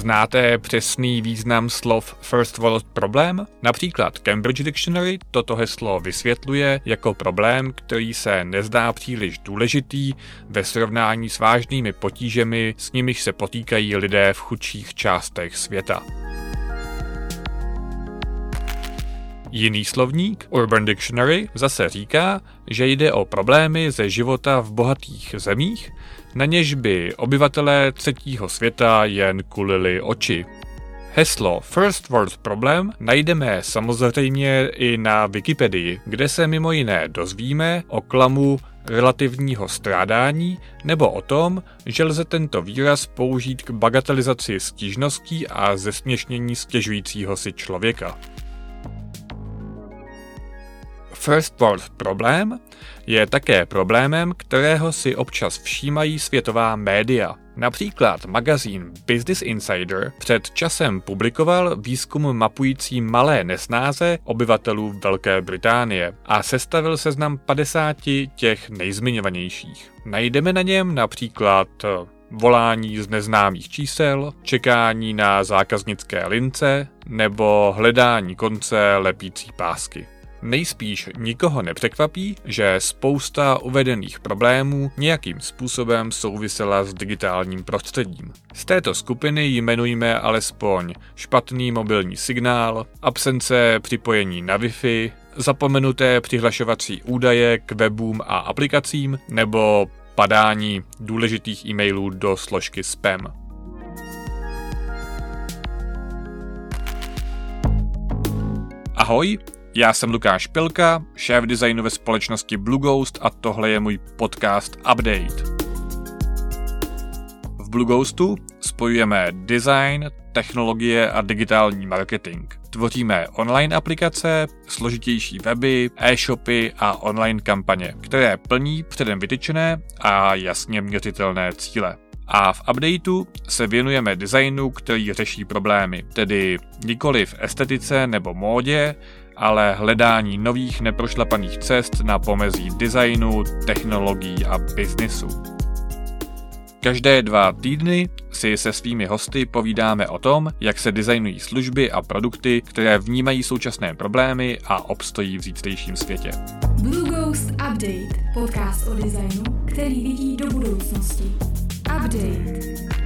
Znáte přesný význam slov First World Problem? Například Cambridge Dictionary toto heslo vysvětluje jako problém, který se nezdá příliš důležitý ve srovnání s vážnými potížemi, s nimiž se potýkají lidé v chudších částech světa. Jiný slovník, Urban Dictionary, zase říká, že jde o problémy ze života v bohatých zemích, na něž by obyvatelé třetího světa jen kulili oči. Heslo First World Problem najdeme samozřejmě i na Wikipedii, kde se mimo jiné dozvíme o klamu relativního strádání nebo o tom, že lze tento výraz použít k bagatelizaci stížností a zesměšnění stěžujícího si člověka. First world problém je také problémem, kterého si občas všímají světová média. Například magazín Business Insider před časem publikoval výzkum mapující malé nesnáze obyvatelů Velké Británie a sestavil seznam 50 těch nejzmiňovanějších. Najdeme na něm například volání z neznámých čísel, čekání na zákaznické lince nebo hledání konce lepící pásky. Nejspíš nikoho nepřekvapí, že spousta uvedených problémů nějakým způsobem souvisela s digitálním prostředím. Z této skupiny jmenujeme alespoň špatný mobilní signál, absence připojení na Wi-Fi, zapomenuté přihlašovací údaje k webům a aplikacím nebo padání důležitých e-mailů do složky spam. Ahoj, já jsem Lukáš Pilka, šéf designu ve společnosti Blue Ghost a tohle je můj podcast Update. V Blue Ghostu spojujeme design, technologie a digitální marketing. Tvoříme online aplikace, složitější weby, e-shopy a online kampaně, které plní předem vytyčené a jasně měřitelné cíle. A v updateu se věnujeme designu, který řeší problémy, tedy nikoli v estetice nebo módě, ale hledání nových neprošlapaných cest na pomezí designu, technologií a biznisu. Každé dva týdny si se svými hosty povídáme o tom, jak se designují služby a produkty, které vnímají současné problémy a obstojí v zítřejším světě. Blue Ghost Update, podcast o designu, který vidí do budoucnosti. Update.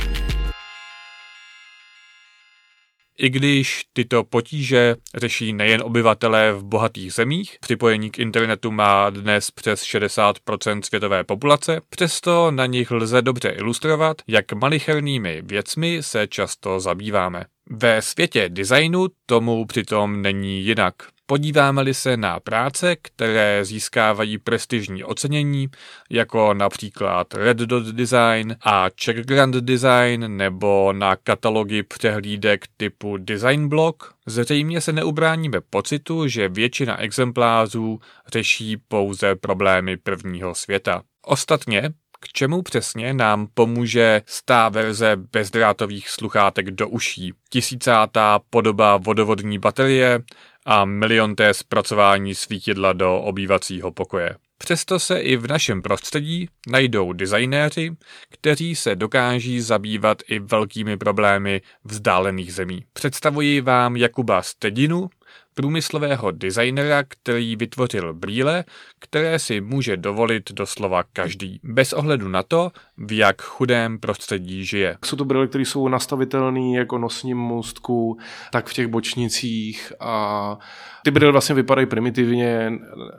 I když tyto potíže řeší nejen obyvatelé v bohatých zemích, připojení k internetu má dnes přes 60% světové populace, přesto na nich lze dobře ilustrovat, jak malichernými věcmi se často zabýváme. Ve světě designu tomu přitom není jinak. Podíváme-li se na práce, které získávají prestižní ocenění, jako například Red Dot Design a Check Grand Design nebo na katalogy přehlídek typu Design Block, zřejmě se neubráníme pocitu, že většina exemplářů řeší pouze problémy prvního světa. Ostatně, k čemu přesně nám pomůže stá verze bezdrátových sluchátek do uší, tisícátá podoba vodovodní baterie a milionté zpracování svítidla do obývacího pokoje. Přesto se i v našem prostředí najdou designéři, kteří se dokáží zabývat i velkými problémy vzdálených zemí. Představuji vám Jakuba Stedinu, průmyslového designera, který vytvořil brýle, které si může dovolit doslova každý, bez ohledu na to, v jak chudém prostředí žije. Jsou to brýle, které jsou nastavitelné jako nosním můstku, tak v těch bočnicích a ty brýle vlastně vypadají primitivně,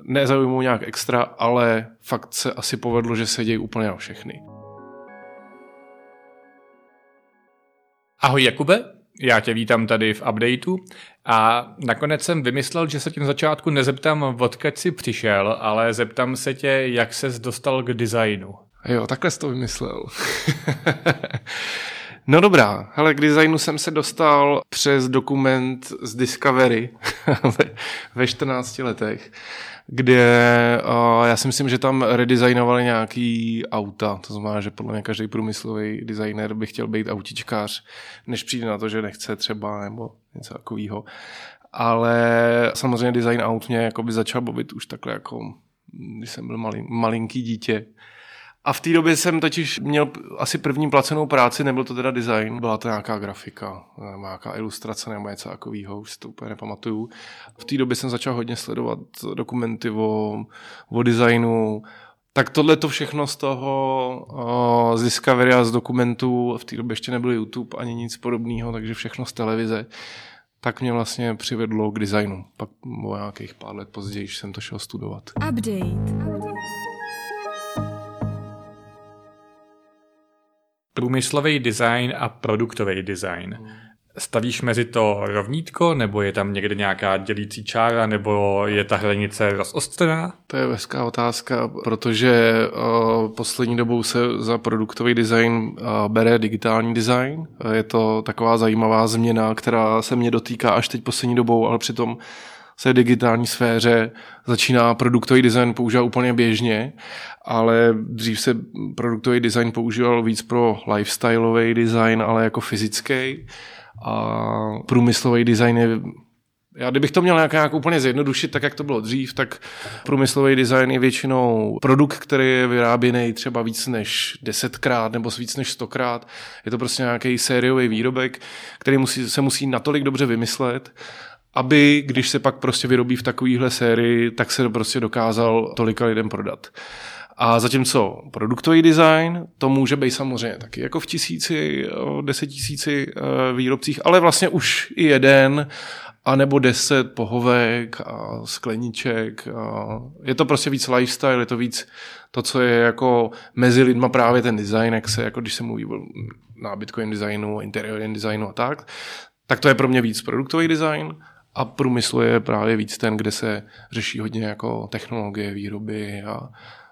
nezaujmou nějak extra, ale fakt se asi povedlo, že se dějí úplně na všechny. Ahoj Jakube, já tě vítám tady v updateu a nakonec jsem vymyslel, že se tě na začátku nezeptám, odkud jsi přišel, ale zeptám se tě, jak ses dostal k designu. Jo, takhle jsi to vymyslel. no dobrá, hele, k designu jsem se dostal přes dokument z Discovery ve 14 letech kde uh, já si myslím, že tam redesignovali nějaký auta. To znamená, že podle mě každý průmyslový designer by chtěl být autičkář, než přijde na to, že nechce třeba nebo něco takového. Ale samozřejmě design aut mě by začal bavit už takhle jako, když jsem byl malý, malinký dítě. A v té době jsem totiž měl asi první placenou práci, nebyl to teda design, byla to nějaká grafika, nebo nějaká ilustrace nebo něco takového, už si to úplně nepamatuju. V té době jsem začal hodně sledovat dokumenty o, o designu, tak tohle to všechno z toho, z Discovery a z dokumentů, v té době ještě nebyl YouTube ani nic podobného, takže všechno z televize, tak mě vlastně přivedlo k designu. Pak o nějakých pár let později jsem to šel studovat. Update. Průmyslový design a produktový design. Stavíš mezi to rovnítko, nebo je tam někde nějaká dělící čára, nebo je ta hranice rozostřená? To je hezká otázka, protože uh, poslední dobou se za produktový design uh, bere digitální design. Je to taková zajímavá změna, která se mě dotýká až teď poslední dobou, ale přitom se digitální sféře začíná produktový design používat úplně běžně, ale dřív se produktový design používal víc pro lifestyleový design, ale jako fyzický. A průmyslový design je já kdybych to měl nějak, nějak úplně zjednodušit, tak jak to bylo dřív, tak průmyslový design je většinou produkt, který je vyráběný třeba víc než desetkrát nebo víc než stokrát. Je to prostě nějaký sériový výrobek, který musí, se musí natolik dobře vymyslet, aby když se pak prostě vyrobí v takovýhle sérii, tak se prostě dokázal tolika lidem prodat. A zatímco produktový design, to může být samozřejmě taky jako v tisíci, deset tisíci e, výrobcích, ale vlastně už i jeden, a nebo deset pohovek a skleniček. A je to prostě víc lifestyle, je to víc to, co je jako mezi lidma právě ten design, jak se, jako když se mluví o nábytkovém designu, interiérním designu a tak, tak to je pro mě víc produktový design a průmysl je právě víc ten, kde se řeší hodně jako technologie výroby a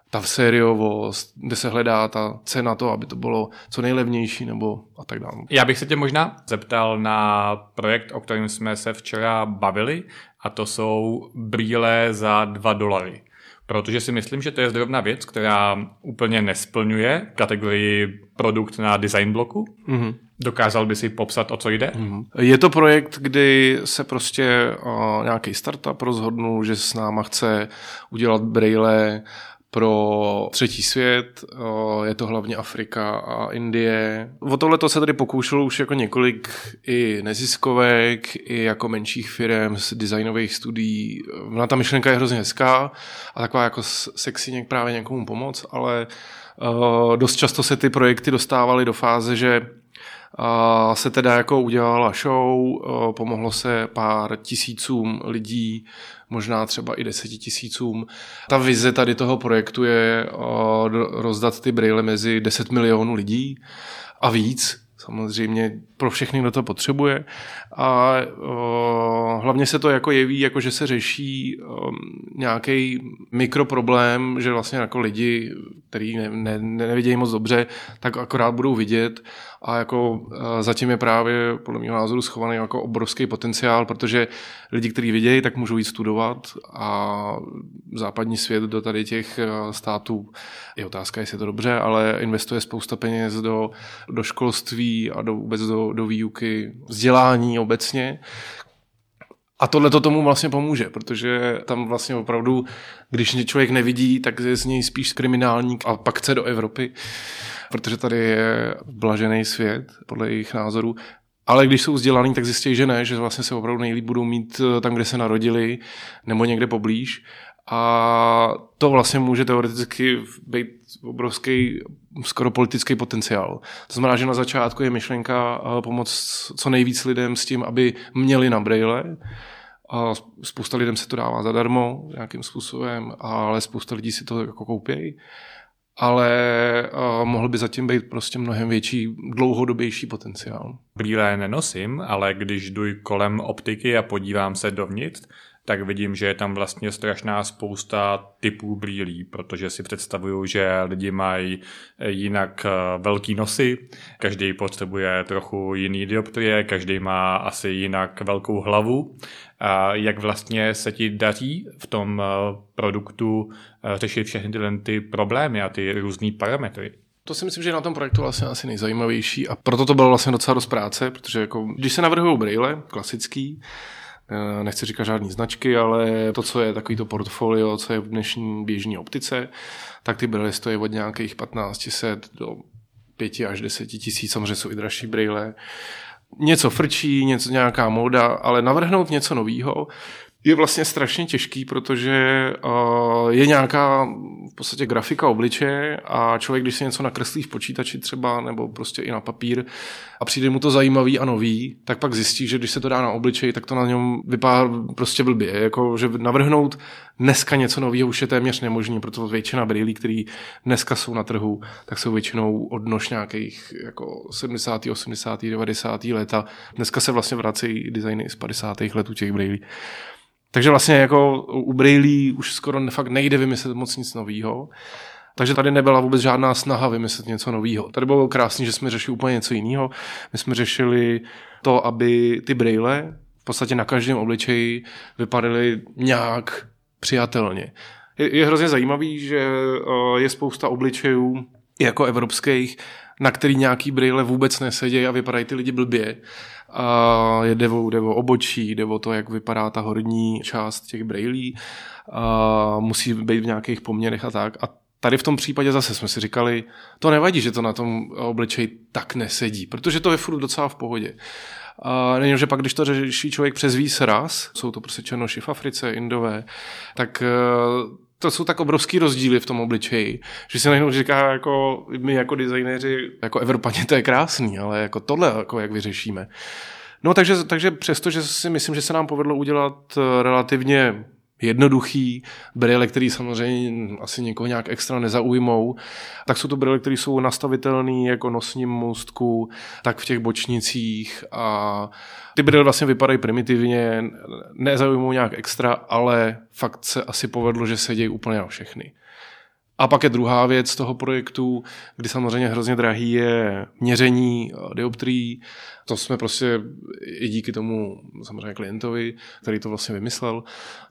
ta sériovost, kde se hledá ta cena to, aby to bylo co nejlevnější nebo a tak dále. Já bych se tě možná zeptal na projekt, o kterém jsme se včera bavili a to jsou brýle za 2 dolary. Protože si myslím, že to je zrovna věc, která úplně nesplňuje kategorii produkt na design bloku. Mm-hmm. Dokázal by si popsat, o co jde? Mm-hmm. Je to projekt, kdy se prostě uh, nějaký startup rozhodnul, že s náma chce udělat braille pro třetí svět, je to hlavně Afrika a Indie. O tohle to se tady pokoušelo už jako několik i neziskovek, i jako menších firm z designových studií. Na ta myšlenka je hrozně hezká a taková jako sexy právě někomu pomoc, ale dost často se ty projekty dostávaly do fáze, že se teda jako udělala show, pomohlo se pár tisícům lidí, možná třeba i deseti tisícům. Ta vize tady toho projektu je rozdat ty brýle mezi 10 milionů lidí a víc, samozřejmě pro všechny, kdo to potřebuje. A o, hlavně se to jako jeví, jako že se řeší nějaký mikroproblém, že vlastně jako lidi, kteří ne, ne, nevidějí moc dobře, tak akorát budou vidět a jako e, zatím je právě podle mého názoru schovaný jako obrovský potenciál, protože lidi, kteří vidějí, tak můžou jít studovat a západní svět do tady těch e, států je otázka, jestli je to dobře, ale investuje spousta peněz do, do školství a do, vůbec do, do výuky, vzdělání obecně, a tohle to tomu vlastně pomůže, protože tam vlastně opravdu, když člověk nevidí, tak je z něj spíš kriminálník a pak chce do Evropy protože tady je blažený svět, podle jejich názorů. Ale když jsou vzdělaný, tak zjistí, že ne, že vlastně se opravdu nejlíp budou mít eh, tam, kde se narodili, nebo někde poblíž. A to vlastně může teoreticky být obrovský, skoro politický potenciál. To znamená, že na začátku je myšlenka eh, pomoct co nejvíc lidem s tím, aby měli na braille. A spousta lidem se to dává zadarmo nějakým způsobem, ale spousta lidí si to jako koupějí ale uh, mohl by zatím být prostě mnohem větší, dlouhodobější potenciál. Brýle nenosím, ale když jdu kolem optiky a podívám se dovnitř, tak vidím, že je tam vlastně strašná spousta typů brýlí, protože si představuju, že lidi mají jinak eh, velký nosy, každý potřebuje trochu jiný dioptrie, každý má asi jinak velkou hlavu. A jak vlastně se ti daří v tom eh, produktu eh, řešit všechny tyhle ty problémy a ty různé parametry? To si myslím, že je na tom projektu vlastně asi nejzajímavější a proto to bylo vlastně docela dost práce, protože jako, když se navrhují brýle, klasický, eh, nechci říkat žádný značky, ale to, co je takový to portfolio, co je v dnešní běžní optice, tak ty brýle stojí od nějakých 1500 do 5 až 10 tisíc, samozřejmě jsou i dražší brýle. Něco frčí, něco, nějaká móda, ale navrhnout něco nového, je vlastně strašně těžký, protože uh, je nějaká v podstatě grafika obličeje a člověk, když si něco nakreslí v počítači třeba, nebo prostě i na papír a přijde mu to zajímavý a nový, tak pak zjistí, že když se to dá na obličej, tak to na něm vypadá prostě blbě. Jako, že navrhnout dneska něco nového už je téměř nemožné, protože většina brýlí, které dneska jsou na trhu, tak jsou většinou odnož nějakých jako 70., 80., 90. leta. Dneska se vlastně vracejí designy z 50. let u těch brýlí. Takže vlastně jako u Braille už skoro fakt nejde vymyslet moc nic nového. Takže tady nebyla vůbec žádná snaha vymyslet něco nového. Tady bylo krásné, že jsme řešili úplně něco jiného. My jsme řešili to, aby ty brýle v podstatě na každém obličeji vypadaly nějak přijatelně. Je, je hrozně zajímavý, že je spousta obličejů jako evropských, na který nějaký brýle vůbec nesedějí a vypadají ty lidi blbě a jde o, jde o obočí, jde o to, jak vypadá ta horní část těch brejlí, a musí být v nějakých poměrech a tak. A tady v tom případě zase jsme si říkali, to nevadí, že to na tom obličeji tak nesedí, protože to je furt docela v pohodě. A není, že pak, když to řeší člověk přes víc ras, jsou to prostě černoši v Africe, Indové, tak to jsou tak obrovský rozdíly v tom obličeji, že si najednou říká, jako my jako designéři, jako Evropaně to je krásný, ale jako tohle, jako jak vyřešíme. No takže, takže přesto, že si myslím, že se nám povedlo udělat relativně jednoduchý, brýle, který samozřejmě asi někoho nějak extra nezaujmou, tak jsou to brýle, které jsou nastavitelné jako nosním můstku, tak v těch bočnicích a ty brýle vlastně vypadají primitivně, nezaujmou nějak extra, ale fakt se asi povedlo, že se dějí úplně na všechny. A pak je druhá věc toho projektu, kdy samozřejmě hrozně drahý je měření dioptrií. To jsme prostě i díky tomu samozřejmě klientovi, který to vlastně vymyslel,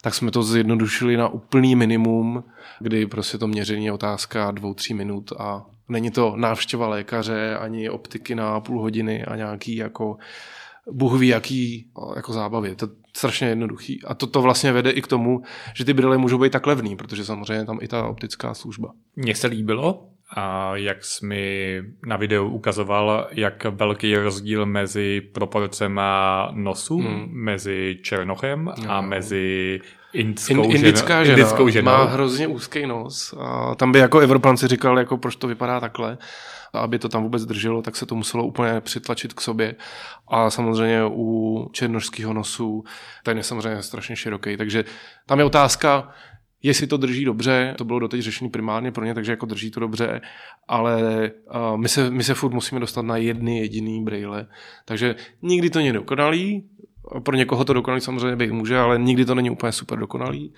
tak jsme to zjednodušili na úplný minimum, kdy prostě to měření je otázka dvou, tří minut a není to návštěva lékaře ani optiky na půl hodiny a nějaký jako Bůh ví, jaký jako zábavy. To je strašně jednoduchý. A to, to vlastně vede i k tomu, že ty brýle můžou být tak levný, protože samozřejmě tam i ta optická služba. Mně se líbilo, a jak jsi mi na videu ukazoval, jak velký je rozdíl mezi proporcema nosu, hmm. mezi černochem no. a mezi Indskou, In, indická žena, indickou ženou. má hrozně úzký nos a tam by jako Evropan si říkal, jako proč to vypadá takhle a aby to tam vůbec drželo, tak se to muselo úplně přitlačit k sobě. A samozřejmě u černožského nosu ten je samozřejmě strašně široký. Takže tam je otázka, jestli to drží dobře, to bylo doteď řešení primárně pro ně, takže jako drží to dobře, ale uh, my, se, my se furt musíme dostat na jedny jediný braille, takže nikdy to není dokonalý, pro někoho to dokonalý samozřejmě být může, ale nikdy to není úplně super dokonalý.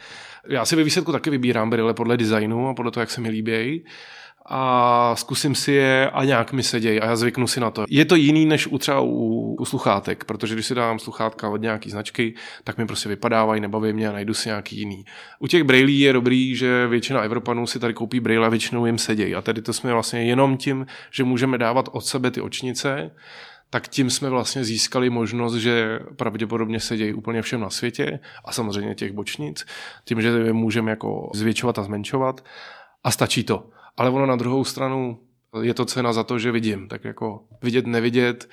Já si ve výsledku taky vybírám brýle podle designu a podle toho, jak se mi líbí a zkusím si je a nějak mi sedějí a já zvyknu si na to. Je to jiný než u třeba u, u sluchátek, protože když si dám sluchátka od nějaký značky, tak mi prostě vypadávají, nebaví mě a najdu si nějaký jiný. U těch brailí je dobrý, že většina Evropanů si tady koupí braille a většinou jim sedějí. A tady to jsme vlastně jenom tím, že můžeme dávat od sebe ty očnice, tak tím jsme vlastně získali možnost, že pravděpodobně sedějí úplně všem na světě a samozřejmě těch bočnic, tím, že je můžeme jako zvětšovat a zmenšovat a stačí to ale ono na druhou stranu je to cena za to, že vidím. Tak jako vidět, nevidět,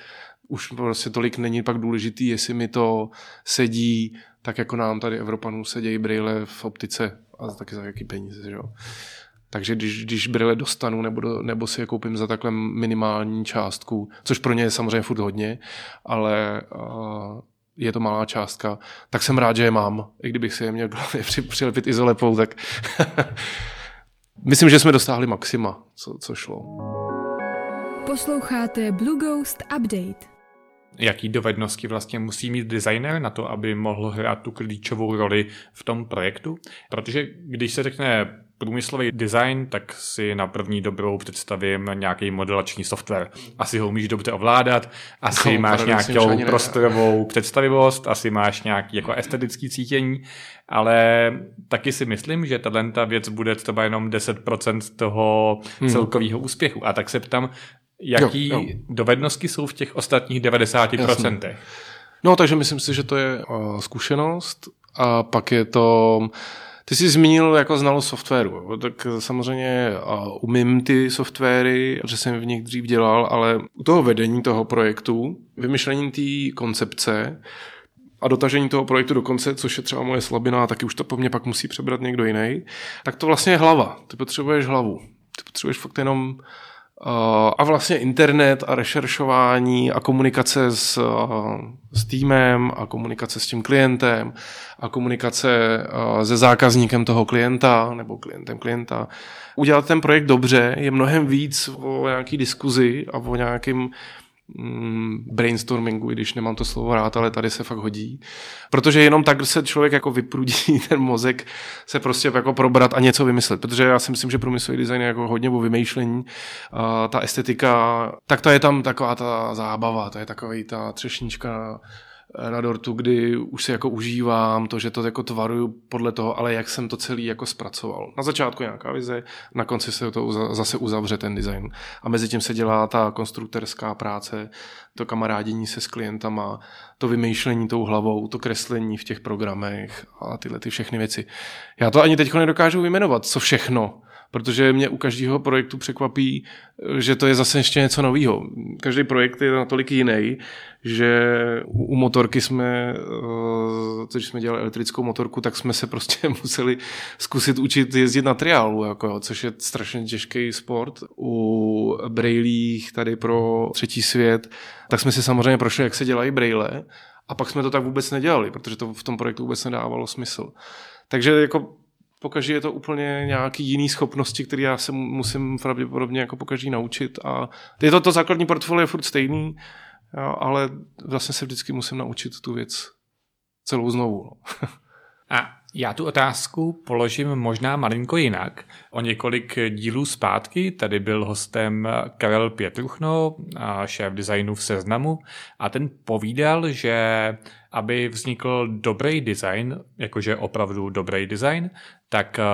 už prostě tolik není pak důležitý, jestli mi to sedí, tak jako nám tady Evropanů sedějí brýle v optice a taky za jaký peníze, že jo. Takže když, když brýle dostanu nebo, do, nebo si je koupím za takhle minimální částku, což pro ně je samozřejmě furt hodně, ale uh, je to malá částka, tak jsem rád, že je mám. I kdybych si je měl při, přilepit izolepou, tak myslím, že jsme dostáhli maxima, co, co šlo. Posloucháte Blue Ghost Update. Jaký dovednosti vlastně musí mít designer na to, aby mohl hrát tu klíčovou roli v tom projektu? Protože když se řekne průmyslový design, tak si na první dobrou představím nějaký modelační software. Asi ho umíš dobře ovládat, asi no, máš nějakou prostorovou představivost, asi máš nějaký jako estetický cítění, ale taky si myslím, že tato věc bude třeba jenom 10% toho hmm. celkového úspěchu. A tak se ptám, jaký jo, jo. dovednosti jsou v těch ostatních 90%? Jasně. No, takže myslím si, že to je uh, zkušenost a pak je to ty jsi zmínil jako znalost softwaru, tak samozřejmě umím ty softwary, že jsem v nich dřív dělal, ale u toho vedení toho projektu, vymyšlení té koncepce a dotažení toho projektu do konce, což je třeba moje slabina, a taky už to po mně pak musí přebrat někdo jiný, tak to vlastně je hlava. Ty potřebuješ hlavu. Ty potřebuješ fakt jenom a vlastně internet a rešeršování a komunikace s, s týmem a komunikace s tím klientem a komunikace se zákazníkem toho klienta nebo klientem klienta. Udělat ten projekt dobře je mnohem víc o nějaký diskuzi a o nějakým brainstormingu, i když nemám to slovo rád, ale tady se fakt hodí. Protože jenom tak se člověk jako vyprudí ten mozek se prostě jako probrat a něco vymyslet. Protože já si myslím, že průmyslový design je jako hodně o vymýšlení. A ta estetika, tak to je tam taková ta zábava, to je takový ta třešnička na dortu, kdy už si jako užívám to, že to jako tvaruju podle toho, ale jak jsem to celý jako zpracoval. Na začátku nějaká vize, na konci se to zase uzavře ten design. A mezi tím se dělá ta konstruktorská práce, to kamarádění se s klientama, to vymýšlení tou hlavou, to kreslení v těch programech a tyhle ty všechny věci. Já to ani teď nedokážu vyjmenovat, co všechno protože mě u každého projektu překvapí, že to je zase ještě něco nového. Každý projekt je natolik jiný, že u motorky jsme, eh, když jsme dělali elektrickou motorku, tak jsme se prostě museli zkusit učit jezdit na triálu, jako, což je strašně těžký sport. U brailích tady pro třetí svět, tak jsme si samozřejmě prošli, jak se dělají braille, a pak jsme to tak vůbec nedělali, protože to v tom projektu vůbec nedávalo smysl. Takže jako pokaždé je to úplně nějaký jiný schopnosti, které já se musím pravděpodobně jako pokaždé naučit a je to to základní portfolio furt stejný, ale vlastně se vždycky musím naučit tu věc celou znovu. No. a já tu otázku položím možná malinko jinak. O několik dílů zpátky tady byl hostem Karel Pětruchno, šéf designu v Seznamu a ten povídal, že aby vznikl dobrý design, jakože opravdu dobrý design, tak eh,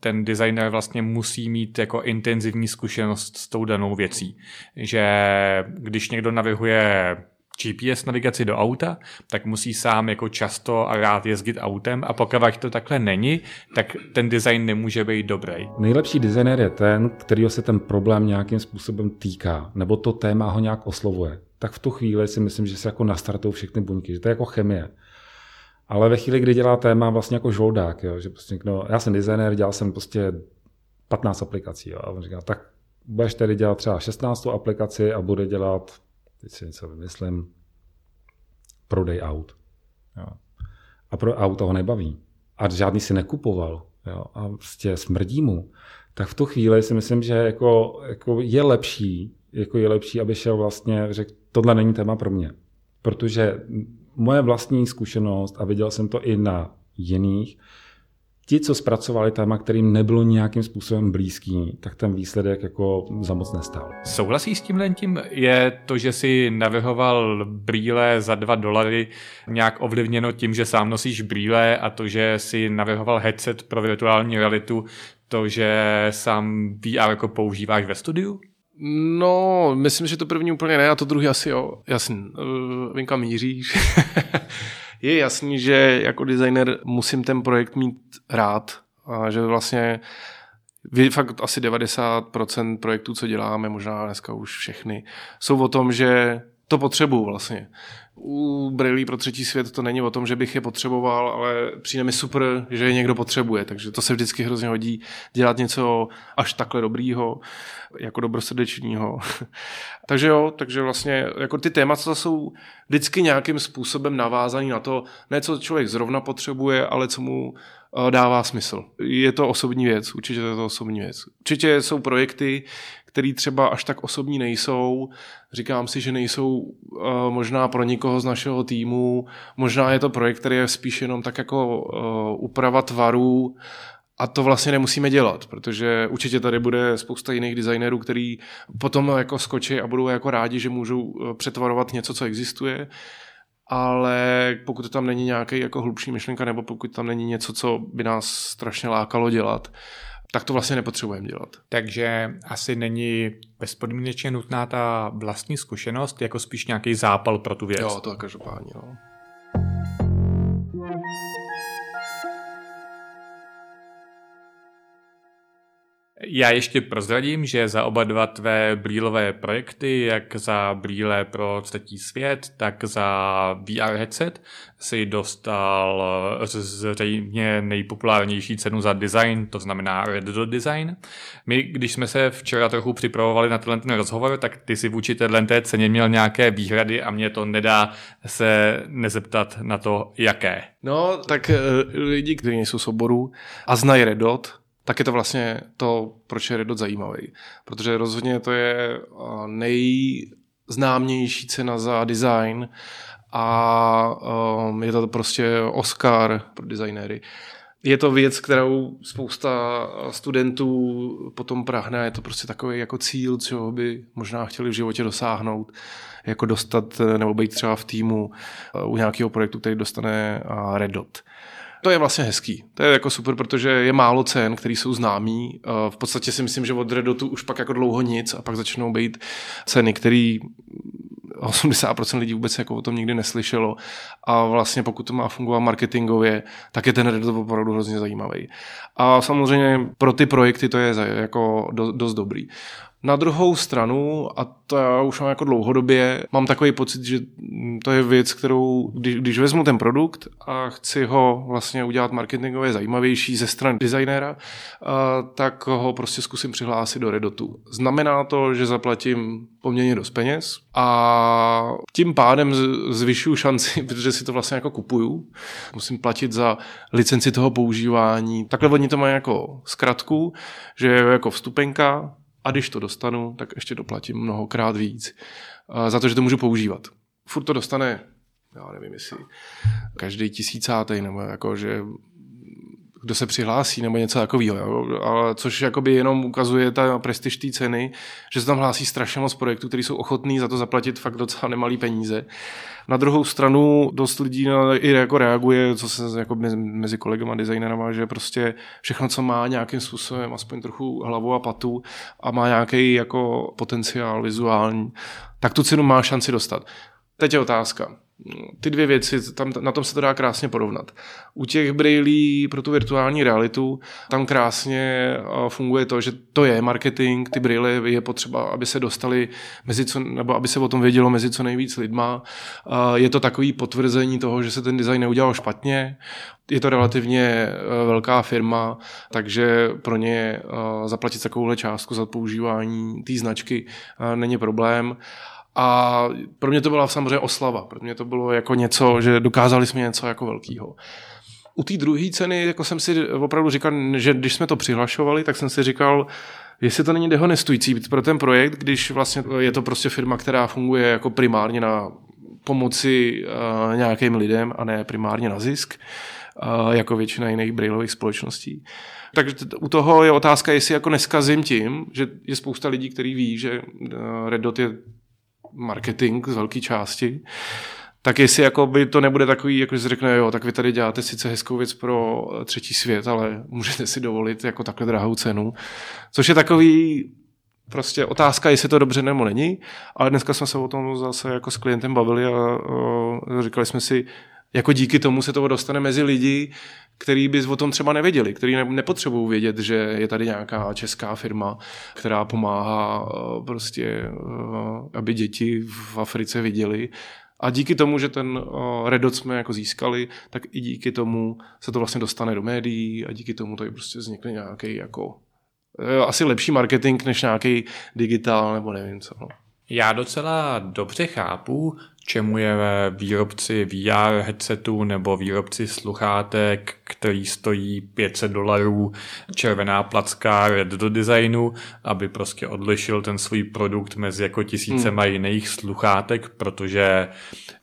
ten designer vlastně musí mít jako intenzivní zkušenost s tou danou věcí. Že když někdo navrhuje GPS navigaci do auta, tak musí sám jako často a rád jezdit autem a pokud to takhle není, tak ten design nemůže být dobrý. Nejlepší designer je ten, kterýho se ten problém nějakým způsobem týká, nebo to téma ho nějak oslovuje. Tak v tu chvíli si myslím, že se jako nastartují všechny buňky, že to je jako chemie. Ale ve chvíli, kdy dělá téma vlastně jako žoldák, jo, že prostě no, já jsem designer, dělal jsem prostě 15 aplikací jo, a on říká, tak budeš tedy dělat třeba 16 aplikaci a bude dělat teď si něco vymyslím, prodej aut. Jo. A pro auto ho nebaví. A žádný si nekupoval. Jo. A prostě smrdí mu. Tak v tu chvíli si myslím, že jako, jako je lepší, jako je lepší, aby šel vlastně, řekl, tohle není téma pro mě. Protože moje vlastní zkušenost, a viděl jsem to i na jiných, ti, co zpracovali téma, kterým nebylo nějakým způsobem blízký, tak ten výsledek jako za moc nestál. Souhlasí s tímhle tím? Je to, že si navrhoval brýle za dva dolary nějak ovlivněno tím, že sám nosíš brýle a to, že si navrhoval headset pro virtuální realitu, to, že sám VR jako používáš ve studiu? No, myslím, že to první úplně ne, a to druhý asi jo. Jasně, uh, vím, kam míříš. je jasný, že jako designer musím ten projekt mít rád a že vlastně vy fakt asi 90% projektů, co děláme, možná dneska už všechny, jsou o tom, že to potřebuju vlastně. U Braille pro třetí svět to není o tom, že bych je potřeboval, ale přijde mi super, že je někdo potřebuje, takže to se vždycky hrozně hodí dělat něco až takhle dobrýho, jako dobrosrdečního. takže jo, takže vlastně jako ty témata jsou vždycky nějakým způsobem navázaný na to, ne co člověk zrovna potřebuje, ale co mu eh, dává smysl. Je to osobní věc, určitě je to osobní věc. Určitě jsou projekty, který třeba až tak osobní nejsou. Říkám si, že nejsou uh, možná pro nikoho z našeho týmu. Možná je to projekt, který je spíš jenom tak jako uh, úprava tvarů a to vlastně nemusíme dělat, protože určitě tady bude spousta jiných designérů, který potom jako skočí a budou jako rádi, že můžou eh, přetvarovat něco, co existuje ale pokud tam není nějaký jako hlubší myšlenka nebo pokud tam není něco, co by nás strašně lákalo dělat, tak to vlastně nepotřebujeme dělat. Takže asi není bezpodmínečně nutná ta vlastní zkušenost, jako spíš nějaký zápal pro tu věc. Jo, to každopádně. No. Já ještě prozradím, že za oba dva tvé brýlové projekty, jak za brýle pro třetí svět, tak za VR headset, si dostal zřejmě nejpopulárnější cenu za design, to znamená Red Dot Design. My, když jsme se včera trochu připravovali na tenhle rozhovor, tak ty si vůči té ceně měl nějaké výhrady a mě to nedá se nezeptat na to, jaké. No, tak eh, lidi, kteří nejsou oboru a znají Red Dot, tak je to vlastně to, proč je Red Dot zajímavý. Protože rozhodně to je nejznámější cena za design a um, je to prostě Oscar pro designéry. Je to věc, kterou spousta studentů potom prahne, je to prostě takový jako cíl, co by možná chtěli v životě dosáhnout, jako dostat nebo být třeba v týmu u nějakého projektu, který dostane Red Dot to je vlastně hezký. To je jako super, protože je málo cen, které jsou známý. V podstatě si myslím, že od Redotu už pak jako dlouho nic a pak začnou být ceny, které 80% lidí vůbec jako o tom nikdy neslyšelo a vlastně pokud to má fungovat marketingově, tak je ten Reddit opravdu hrozně zajímavý. A samozřejmě pro ty projekty to je jako dost dobrý. Na druhou stranu, a to já už mám jako dlouhodobě, mám takový pocit, že to je věc, kterou, když, když vezmu ten produkt a chci ho vlastně udělat marketingově zajímavější ze strany designéra, tak ho prostě zkusím přihlásit do Redotu. Znamená to, že zaplatím poměrně dost peněz a tím pádem zvyšuju šanci, protože si to vlastně jako kupuju. Musím platit za licenci toho používání. Takhle oni to mají jako zkratku, že je jako vstupenka, a když to dostanu, tak ještě doplatím mnohokrát víc za to, že to můžu používat. Furt to dostane, já nevím, jestli každý tisícátý, nebo jako, že kdo se přihlásí nebo něco takového. Ale což jakoby jenom ukazuje ta prestiž té ceny, že se tam hlásí strašně moc projektů, kteří jsou ochotní za to zaplatit fakt docela nemalý peníze. Na druhou stranu dost lidí i jako reaguje, co se jako mezi kolegama designerama, že prostě všechno, co má nějakým způsobem aspoň trochu hlavu a patu a má nějaký jako potenciál vizuální, tak tu cenu má šanci dostat. Teď je otázka ty dvě věci, tam, na tom se to dá krásně porovnat. U těch brýlí pro tu virtuální realitu tam krásně funguje to, že to je marketing, ty brýle je potřeba, aby se dostali mezi co, nebo aby se o tom vědělo mezi co nejvíc lidma. Je to takový potvrzení toho, že se ten design neudělal špatně. Je to relativně e, velká firma, takže pro ně zaplatit takovouhle částku za používání té značky není problém. A pro mě to byla samozřejmě oslava. Pro mě to bylo jako něco, že dokázali jsme něco jako velkého. U té druhé ceny jako jsem si opravdu říkal, že když jsme to přihlašovali, tak jsem si říkal, jestli to není dehonestující pro ten projekt, když vlastně je to prostě firma, která funguje jako primárně na pomoci uh, nějakým lidem a ne primárně na zisk, uh, jako většina jiných brailových společností. Takže u toho je otázka, jestli jako neskazím tím, že je spousta lidí, kteří ví, že uh, Red Dot je marketing z velké části, tak jestli jako by to nebude takový, jako že řekne, jo, tak vy tady děláte sice hezkou věc pro třetí svět, ale můžete si dovolit jako takhle drahou cenu. Což je takový prostě otázka, jestli to dobře nebo není, ale dneska jsme se o tom zase jako s klientem bavili a, a říkali jsme si, jako díky tomu se to dostane mezi lidi, který by o tom třeba nevěděli, který nepotřebují vědět, že je tady nějaká česká firma, která pomáhá eh, prostě, eh, aby děti v Africe viděli. A díky tomu, že ten eh, Redot jsme jako získali, tak i díky tomu se to vlastně dostane do médií a díky tomu to prostě vznikne nějaký jako asi lepší marketing než nějaký digitál nebo nevím co. No. Já docela dobře chápu, čemu je výrobci VR headsetu nebo výrobci sluchátek, který stojí 500 dolarů, červená placka Red do designu, aby prostě odlišil ten svůj produkt mezi jako tisícema hmm. jiných sluchátek, protože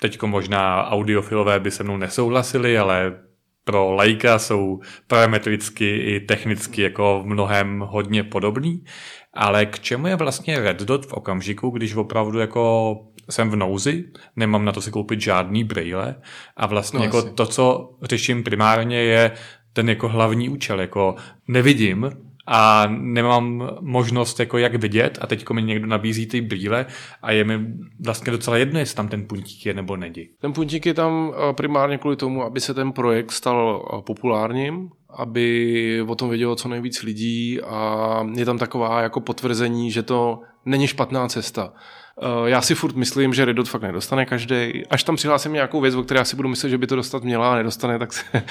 teďko možná audiofilové by se mnou nesouhlasili, ale pro lajka jsou parametricky i technicky jako v mnohem hodně podobný. Ale k čemu je vlastně Red Dot v okamžiku, když opravdu jako jsem v nouzi, nemám na to si koupit žádný brýle a vlastně no, jako to, co řeším primárně je ten jako hlavní účel, jako nevidím a nemám možnost jako jak vidět a teď mi někdo nabízí ty brýle a je mi vlastně docela jedno, jestli tam ten puntík je nebo není. Ten puntík je tam eh, primárně kvůli tomu, aby se ten projekt stal eh, populárním, aby o tom vědělo co nejvíc lidí a je tam taková jako potvrzení, že to není špatná cesta. Eh, já si furt myslím, že Redot fakt nedostane každý. Až tam přihlásím nějakou věc, o které já si budu myslet, že by to dostat měla a nedostane, tak se...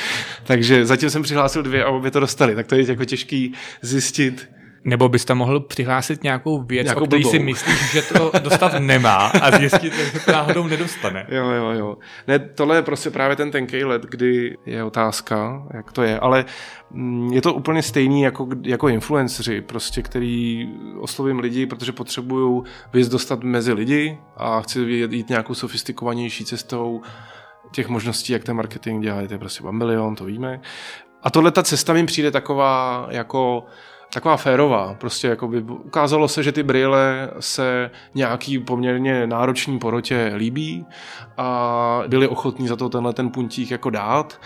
takže zatím jsem přihlásil dvě a obě to dostali. Tak to je jako těžký zjistit, nebo bys tam mohl přihlásit nějakou věc, nějakou o které si myslíš, že to dostat nemá a zjistit, že to náhodou nedostane. Jo, jo, jo. Ne, tohle je prostě právě ten tenkej let, kdy je otázka, jak to je, ale mm, je to úplně stejný jako, jako influenceři, prostě, který oslovím lidi, protože potřebují věc dostat mezi lidi a chci jít nějakou sofistikovanější cestou těch možností, jak ten marketing dělá, je to prostě bambilion, to víme. A tohle ta cesta mi přijde taková jako taková férová. Prostě jako by ukázalo se, že ty brýle se nějaký poměrně náročný porotě líbí a byli ochotní za to tenhle ten puntík jako dát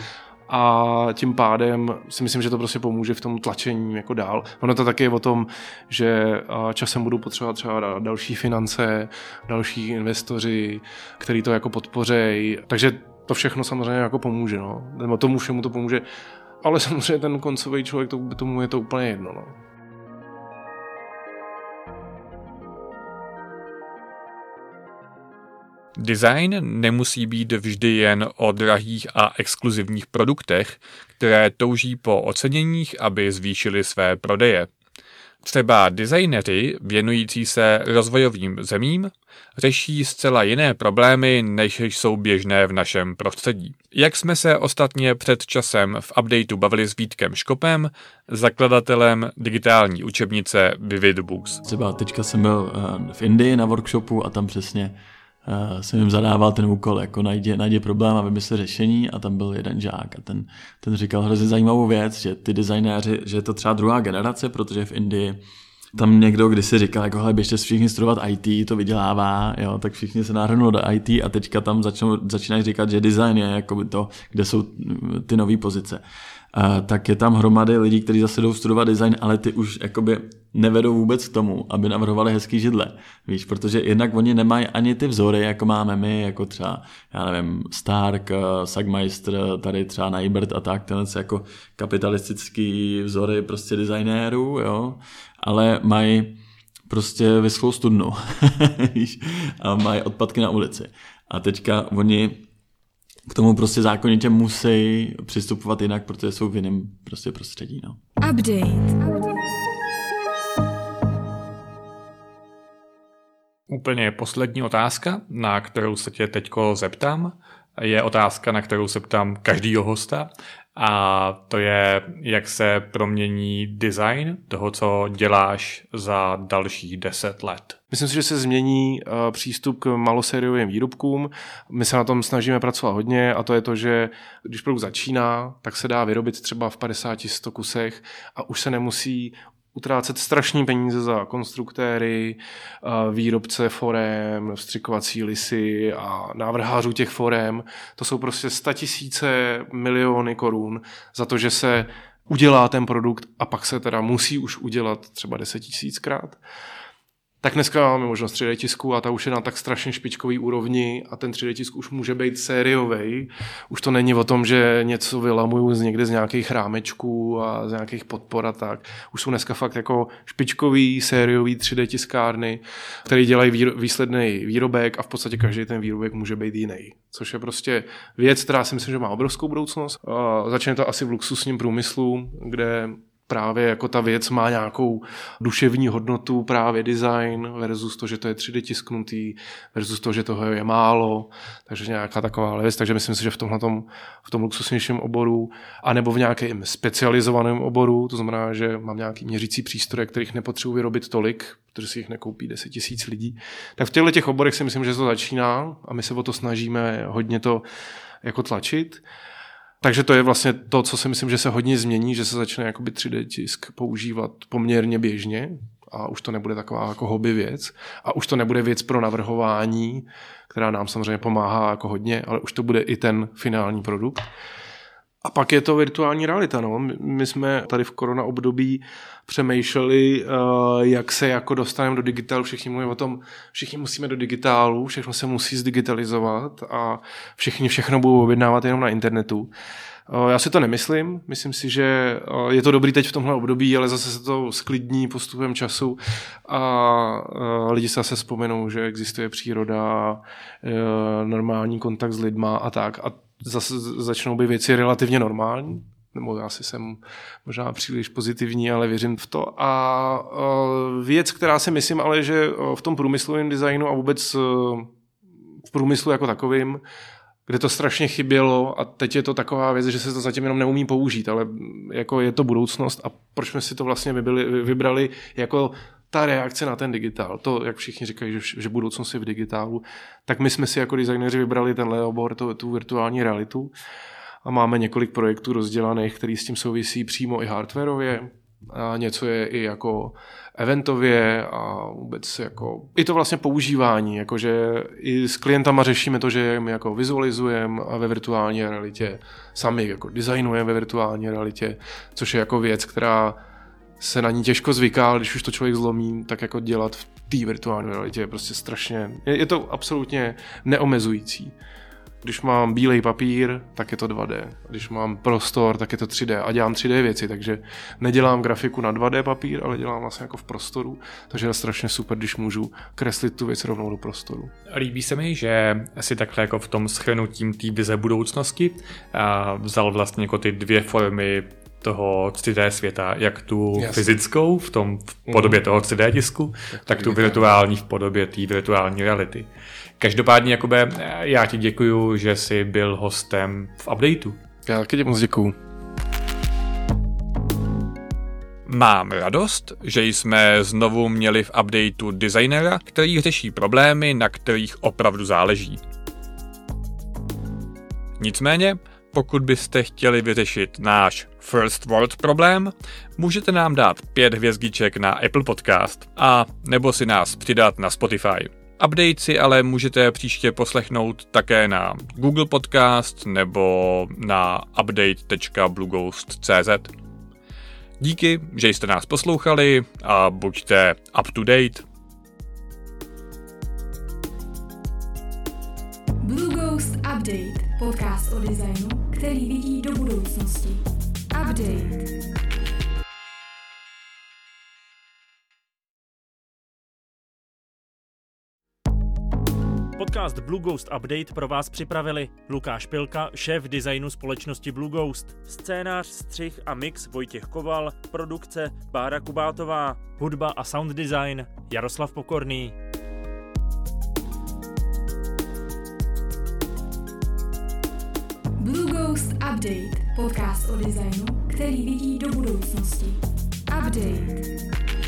a tím pádem si myslím, že to prostě pomůže v tom tlačení jako dál. Ono to taky je o tom, že časem budou potřebovat třeba další finance, další investoři, který to jako podpořejí. Takže to všechno samozřejmě jako pomůže. No. Tomu všemu to pomůže ale samozřejmě ten koncový člověk, to, tomu je to úplně jedno. No. Design nemusí být vždy jen o drahých a exkluzivních produktech, které touží po oceněních, aby zvýšili své prodeje. Třeba designeři věnující se rozvojovým zemím řeší zcela jiné problémy, než jsou běžné v našem prostředí. Jak jsme se ostatně před časem v updateu bavili s Vítkem Škopem, zakladatelem digitální učebnice Vivid Books. Třeba teďka jsem byl eh, v Indii na workshopu a tam přesně uh, jsem jim zadával ten úkol, jako najdi, najdi problém a vymysli řešení a tam byl jeden žák a ten, ten říkal hrozně zajímavou věc, že ty designéři, že je to třeba druhá generace, protože v Indii tam někdo když si říkal, jako hele, běžte všichni studovat IT, to vydělává, jo, tak všichni se nahrnuli do IT a teďka tam začnou, začínají říkat, že design je jako to, kde jsou ty nové pozice tak je tam hromady lidí, kteří zase jdou studovat design, ale ty už jakoby nevedou vůbec k tomu, aby navrhovali hezký židle. Víš, protože jednak oni nemají ani ty vzory, jako máme my, jako třeba, já nevím, Stark, eh, Sagmeister, tady třeba Neibert a tak, tenhle jako kapitalistický vzory prostě designérů, jo, ale mají prostě vyschlou studnu a mají odpadky na ulici. A teďka oni k tomu prostě zákonitě musí přistupovat jinak, protože jsou v jiném prostě prostředí. No. Update. Úplně poslední otázka, na kterou se tě teďko zeptám, je otázka, na kterou se ptám každýho hosta a to je, jak se promění design toho, co děláš za dalších deset let. Myslím si, že se změní uh, přístup k malosériovým výrobkům. My se na tom snažíme pracovat hodně a to je to, že když produkt začíná, tak se dá vyrobit třeba v 50-100 kusech a už se nemusí utrácet strašní peníze za konstruktéry, výrobce forem, vstřikovací lisy a návrhářů těch forem. To jsou prostě tisíce miliony korun za to, že se udělá ten produkt a pak se teda musí už udělat třeba deset tisíckrát tak dneska máme možnost 3D tisku a ta už je na tak strašně špičkový úrovni a ten 3D tisk už může být sériový. Už to není o tom, že něco vylamuju z někde z nějakých rámečků a z nějakých podpor a tak. Už jsou dneska fakt jako špičkový sériový 3D tiskárny, které dělají výsledný výrobek a v podstatě každý ten výrobek může být jiný. Což je prostě věc, která si myslím, že má obrovskou budoucnost. začne to asi v luxusním průmyslu, kde právě jako ta věc má nějakou duševní hodnotu, právě design versus to, že to je 3D tisknutý, versus to, že toho je málo, takže nějaká taková věc. Takže myslím si, že v tomhle v tom luxusnějším oboru, anebo v nějakém specializovaném oboru, to znamená, že mám nějaký měřící přístroje, kterých nepotřebuji vyrobit tolik, protože si jich nekoupí 10 tisíc lidí. Tak v těchto těch oborech si myslím, že to začíná a my se o to snažíme hodně to jako tlačit. Takže to je vlastně to, co si myslím, že se hodně změní, že se začne jakoby 3D tisk používat poměrně běžně a už to nebude taková jako hobby věc a už to nebude věc pro navrhování, která nám samozřejmě pomáhá jako hodně, ale už to bude i ten finální produkt. A pak je to virtuální realita. No. My jsme tady v korona období přemýšleli, uh, jak se jako dostaneme do digitálu. Všichni mluví o tom, všichni musíme do digitálu, všechno se musí zdigitalizovat a všichni všechno budou objednávat jenom na internetu. Uh, já si to nemyslím. Myslím si, že uh, je to dobrý teď v tomhle období, ale zase se to sklidní postupem času a lidi se zase vzpomenou, že existuje příroda, normální kontakt s lidma a tak. A zase začnou být věci relativně normální, nebo já si jsem možná příliš pozitivní, ale věřím v to. A věc, která si myslím ale, že v tom průmyslovém designu a vůbec v průmyslu jako takovým, kde to strašně chybělo a teď je to taková věc, že se to zatím jenom neumí použít, ale jako je to budoucnost a proč jsme si to vlastně vybrali jako ta reakce na ten digitál, to, jak všichni říkají, že, že budoucnost je v digitálu, tak my jsme si jako designéři vybrali tenhle obor, to, tu virtuální realitu. A máme několik projektů rozdělaných, který s tím souvisí přímo i hardwareově, a něco je i jako eventově a vůbec jako i to vlastně používání, jakože i s klientama řešíme to, že my jako vizualizujeme ve virtuální realitě, sami jako designujeme ve virtuální realitě, což je jako věc, která se na ní těžko zvyká, když už to člověk zlomí, tak jako dělat v té virtuální realitě je prostě strašně, je, je to absolutně neomezující. Když mám bílej papír, tak je to 2D. Když mám prostor, tak je to 3D. A dělám 3D věci, takže nedělám grafiku na 2D papír, ale dělám vlastně jako v prostoru. Takže je strašně super, když můžu kreslit tu věc rovnou do prostoru. Líbí se mi, že si takhle jako v tom schrnutím té vize budoucnosti vzal vlastně jako ty dvě formy toho 3D světa, jak tu Jasně. fyzickou v tom v podobě mm. toho 3D disku, tak, tak tu virtuální v podobě té virtuální reality. Každopádně, Jakube, já ti děkuju, že jsi byl hostem v updateu. Já taky moc děkuju. Mám radost, že jsme znovu měli v updateu designera, který řeší problémy, na kterých opravdu záleží. Nicméně, pokud byste chtěli vyřešit náš first world problém, můžete nám dát pět hvězdiček na Apple Podcast a nebo si nás přidat na Spotify. Update si ale můžete příště poslechnout také na Google Podcast nebo na update.blueghost.cz. Díky, že jste nás poslouchali a buďte up to date. Blue Ghost Update, podcast o designu, který vidí do budoucnosti. Update. Podcast Blue Ghost Update pro vás připravili Lukáš Pilka, šéf designu společnosti Blue Ghost, scénář, střih a mix Vojtěch Koval, produkce Bára Kubátová, hudba a sound design Jaroslav Pokorný. Blue Ghost Update, podcast o designu, který vidí do budoucnosti. Update.